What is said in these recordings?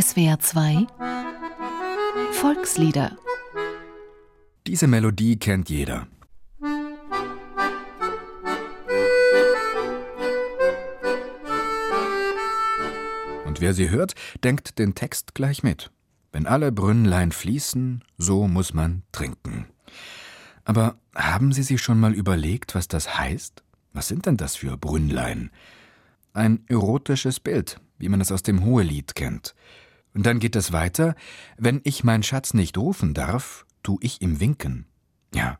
SWR 2 Volkslieder Diese Melodie kennt jeder. Und wer sie hört, denkt den Text gleich mit. Wenn alle Brünnlein fließen, so muss man trinken. Aber haben Sie sich schon mal überlegt, was das heißt? Was sind denn das für Brünnlein? Ein erotisches Bild, wie man es aus dem Hohelied kennt. Und dann geht es weiter, wenn ich mein Schatz nicht rufen darf, tu ich ihm winken. Ja,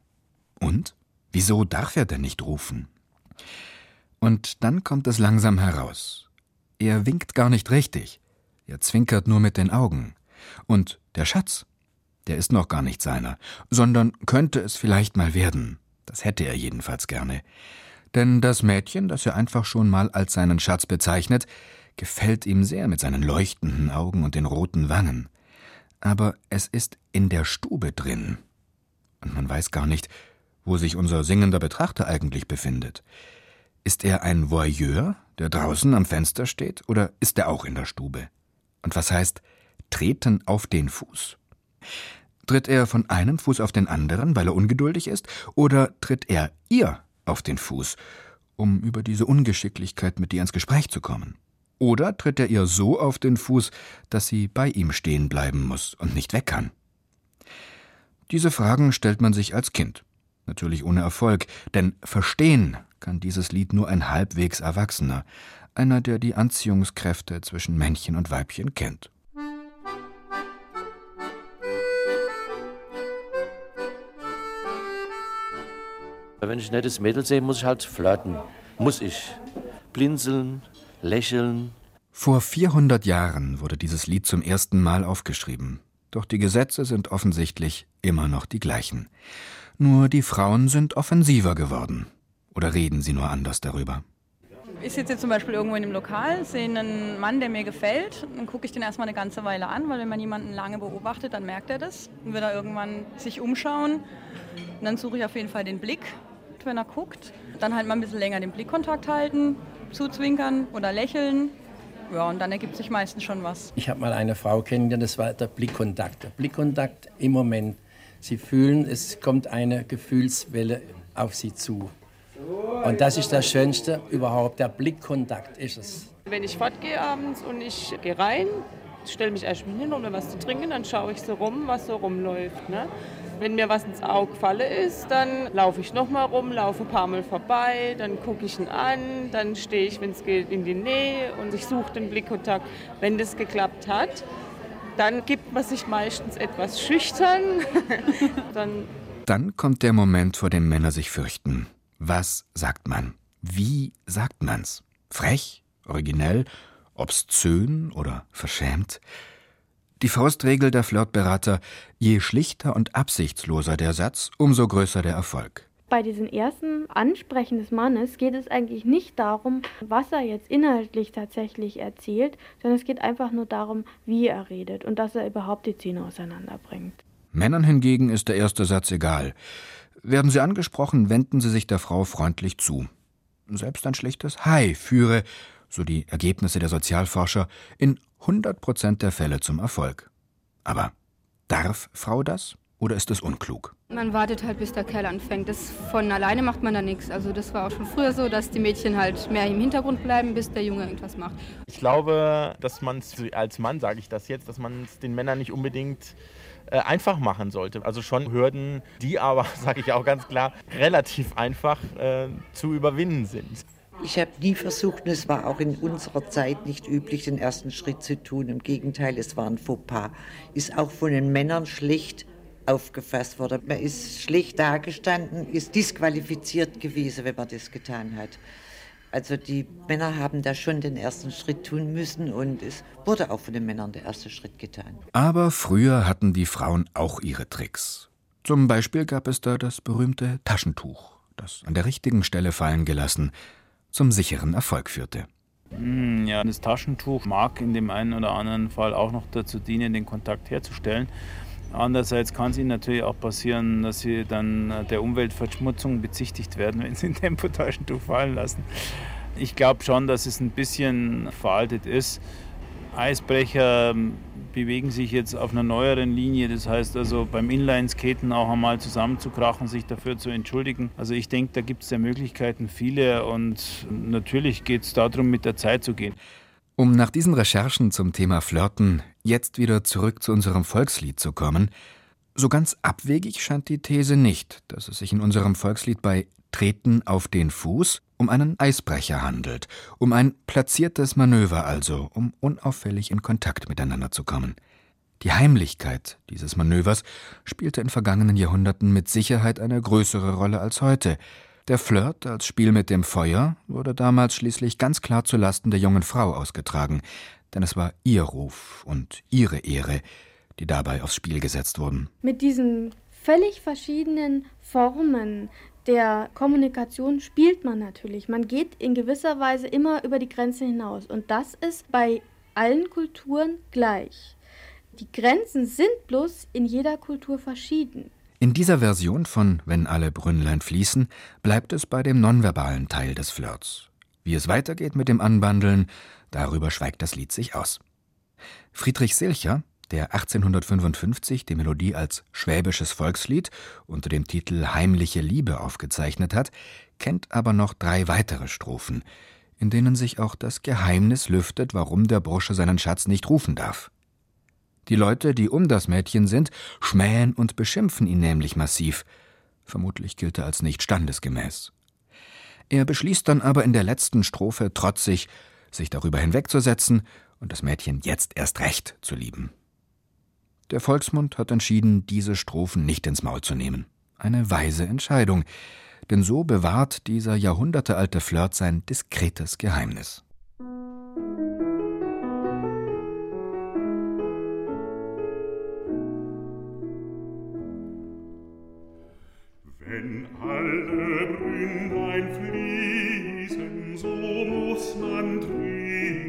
und? Wieso darf er denn nicht rufen? Und dann kommt es langsam heraus. Er winkt gar nicht richtig. Er zwinkert nur mit den Augen. Und der Schatz, der ist noch gar nicht seiner, sondern könnte es vielleicht mal werden. Das hätte er jedenfalls gerne. Denn das Mädchen, das er einfach schon mal als seinen Schatz bezeichnet, gefällt ihm sehr mit seinen leuchtenden Augen und den roten Wangen. Aber es ist in der Stube drin. Und man weiß gar nicht, wo sich unser singender Betrachter eigentlich befindet. Ist er ein Voyeur, der draußen am Fenster steht, oder ist er auch in der Stube? Und was heißt treten auf den Fuß? Tritt er von einem Fuß auf den anderen, weil er ungeduldig ist, oder tritt er ihr auf den Fuß, um über diese Ungeschicklichkeit mit ihr ins Gespräch zu kommen? Oder tritt er ihr so auf den Fuß, dass sie bei ihm stehen bleiben muss und nicht weg kann? Diese Fragen stellt man sich als Kind. Natürlich ohne Erfolg, denn verstehen kann dieses Lied nur ein halbwegs Erwachsener, einer, der die Anziehungskräfte zwischen Männchen und Weibchen kennt. Wenn ich ein nettes Mädel sehe, muss ich halt flirten. Muss ich. Blinzeln, lächeln. Vor 400 Jahren wurde dieses Lied zum ersten Mal aufgeschrieben. Doch die Gesetze sind offensichtlich immer noch die gleichen. Nur die Frauen sind offensiver geworden. Oder reden sie nur anders darüber? Ich sitze jetzt zum Beispiel irgendwo in einem Lokal, sehe einen Mann, der mir gefällt, dann gucke ich den erstmal eine ganze Weile an, weil wenn man jemanden lange beobachtet, dann merkt er das und wird er irgendwann sich umschauen. Und dann suche ich auf jeden Fall den Blick, wenn er guckt. Dann halt mal ein bisschen länger den Blickkontakt halten, zuzwinkern oder lächeln. Ja, und dann ergibt sich meistens schon was. Ich habe mal eine Frau kennengelernt, das war der Blickkontakt. Der Blickkontakt im Moment. Sie fühlen, es kommt eine Gefühlswelle auf sie zu. Und das ist das Schönste überhaupt, der Blickkontakt ist es. Wenn ich fortgehe abends und ich gehe rein, stelle mich erstmal hin, um mir was zu trinken, dann schaue ich so rum, was so rumläuft. Ne? Wenn mir was ins Auge falle ist, dann laufe ich nochmal rum, laufe ein paar Mal vorbei, dann gucke ich ihn an, dann stehe ich, wenn es geht, in die Nähe und ich suche den Blickkontakt. Wenn das geklappt hat, dann gibt man sich meistens etwas schüchtern. dann, dann kommt der Moment, vor dem Männer sich fürchten. Was sagt man? Wie sagt man's? Frech? Originell? Obszön oder verschämt? Die Faustregel der Flirtberater: je schlichter und absichtsloser der Satz, umso größer der Erfolg. Bei diesem ersten Ansprechen des Mannes geht es eigentlich nicht darum, was er jetzt inhaltlich tatsächlich erzählt, sondern es geht einfach nur darum, wie er redet und dass er überhaupt die Zähne auseinanderbringt. Männern hingegen ist der erste Satz egal. Werden sie angesprochen, wenden sie sich der Frau freundlich zu. Selbst ein schlichtes Hi führe, so die Ergebnisse der Sozialforscher, in 100 Prozent der Fälle zum Erfolg. Aber darf Frau das oder ist es unklug? Man wartet halt, bis der Kerl anfängt. Das von alleine macht man da nichts. Also das war auch schon früher so, dass die Mädchen halt mehr im Hintergrund bleiben, bis der Junge irgendwas macht. Ich glaube, dass man es als Mann, sage ich das jetzt, dass man es den Männern nicht unbedingt äh, einfach machen sollte. Also schon Hürden, die aber, sage ich auch ganz klar, relativ einfach äh, zu überwinden sind. Ich habe nie versucht, und es war auch in unserer Zeit nicht üblich, den ersten Schritt zu tun. Im Gegenteil, es war ein Fauxpas. Ist auch von den Männern schlecht aufgefasst worden. Man ist schlecht dagestanden, ist disqualifiziert gewesen, wenn man das getan hat. Also die Männer haben da schon den ersten Schritt tun müssen und es wurde auch von den Männern der erste Schritt getan. Aber früher hatten die Frauen auch ihre Tricks. Zum Beispiel gab es da das berühmte Taschentuch, das an der richtigen Stelle fallen gelassen zum sicheren Erfolg führte. Hm, ja, das Taschentuch mag in dem einen oder anderen Fall auch noch dazu dienen, den Kontakt herzustellen. Andererseits kann es ihnen natürlich auch passieren, dass sie dann der Umweltverschmutzung bezichtigt werden, wenn sie ein Tempotaschentuch fallen lassen. Ich glaube schon, dass es ein bisschen veraltet ist. Eisbrecher ähm, bewegen sich jetzt auf einer neueren Linie. Das heißt also beim Inlineskaten auch einmal zusammenzukrachen, sich dafür zu entschuldigen. Also ich denke, da gibt es ja Möglichkeiten viele und natürlich geht es darum, mit der Zeit zu gehen. Um nach diesen Recherchen zum Thema Flirten jetzt wieder zurück zu unserem Volkslied zu kommen, so ganz abwegig scheint die These nicht, dass es sich in unserem Volkslied bei Treten auf den Fuß um einen Eisbrecher handelt, um ein platziertes Manöver also, um unauffällig in Kontakt miteinander zu kommen. Die Heimlichkeit dieses Manövers spielte in vergangenen Jahrhunderten mit Sicherheit eine größere Rolle als heute. Der Flirt als Spiel mit dem Feuer wurde damals schließlich ganz klar zu Lasten der jungen Frau ausgetragen, denn es war ihr Ruf und ihre Ehre, die dabei aufs Spiel gesetzt wurden. Mit diesen völlig verschiedenen Formen der Kommunikation spielt man natürlich. Man geht in gewisser Weise immer über die Grenze hinaus. Und das ist bei allen Kulturen gleich. Die Grenzen sind bloß in jeder Kultur verschieden. In dieser Version von Wenn alle Brünnlein fließen bleibt es bei dem nonverbalen Teil des Flirts. Wie es weitergeht mit dem Anbandeln, darüber schweigt das Lied sich aus. Friedrich Silcher der 1855 die Melodie als schwäbisches Volkslied unter dem Titel Heimliche Liebe aufgezeichnet hat, kennt aber noch drei weitere Strophen, in denen sich auch das Geheimnis lüftet, warum der Bursche seinen Schatz nicht rufen darf. Die Leute, die um das Mädchen sind, schmähen und beschimpfen ihn nämlich massiv. Vermutlich gilt er als nicht standesgemäß. Er beschließt dann aber in der letzten Strophe trotzig, sich darüber hinwegzusetzen und das Mädchen jetzt erst recht zu lieben. Der Volksmund hat entschieden, diese Strophen nicht ins Maul zu nehmen. Eine weise Entscheidung, denn so bewahrt dieser jahrhundertealte Flirt sein diskretes Geheimnis. Wenn alle Brünnlein fließen, so muss man trinken.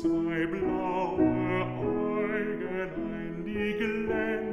Zwei blaue Äugelein, die glänzen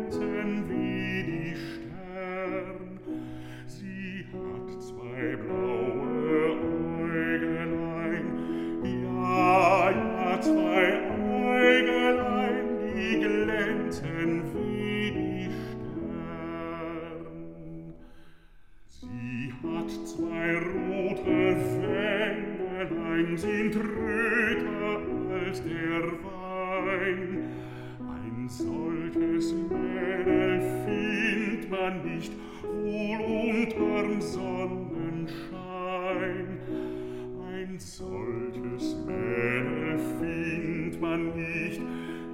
man nicht wohl unterm Sonnenschein. Ein solches Mädel findt man nicht,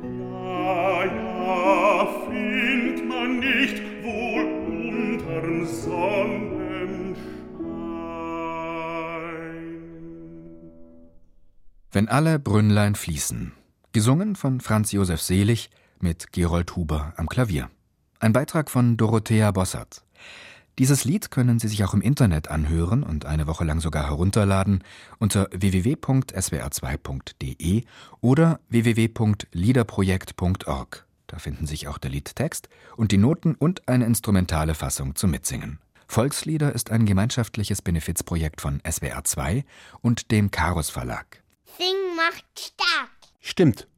ja, ja, findt man nicht wohl unterm Sonnenschein. Wenn alle Brünnlein fließen. Gesungen von Franz Josef Selig mit Gerold Huber am Klavier. Ein Beitrag von Dorothea Bossert. Dieses Lied können Sie sich auch im Internet anhören und eine Woche lang sogar herunterladen unter www.swr2.de oder www.liederprojekt.org. Da finden sich auch der Liedtext und die Noten und eine instrumentale Fassung zum Mitsingen. Volkslieder ist ein gemeinschaftliches Benefizprojekt von SWR2 und dem Karus Verlag. Sing macht stark. Stimmt.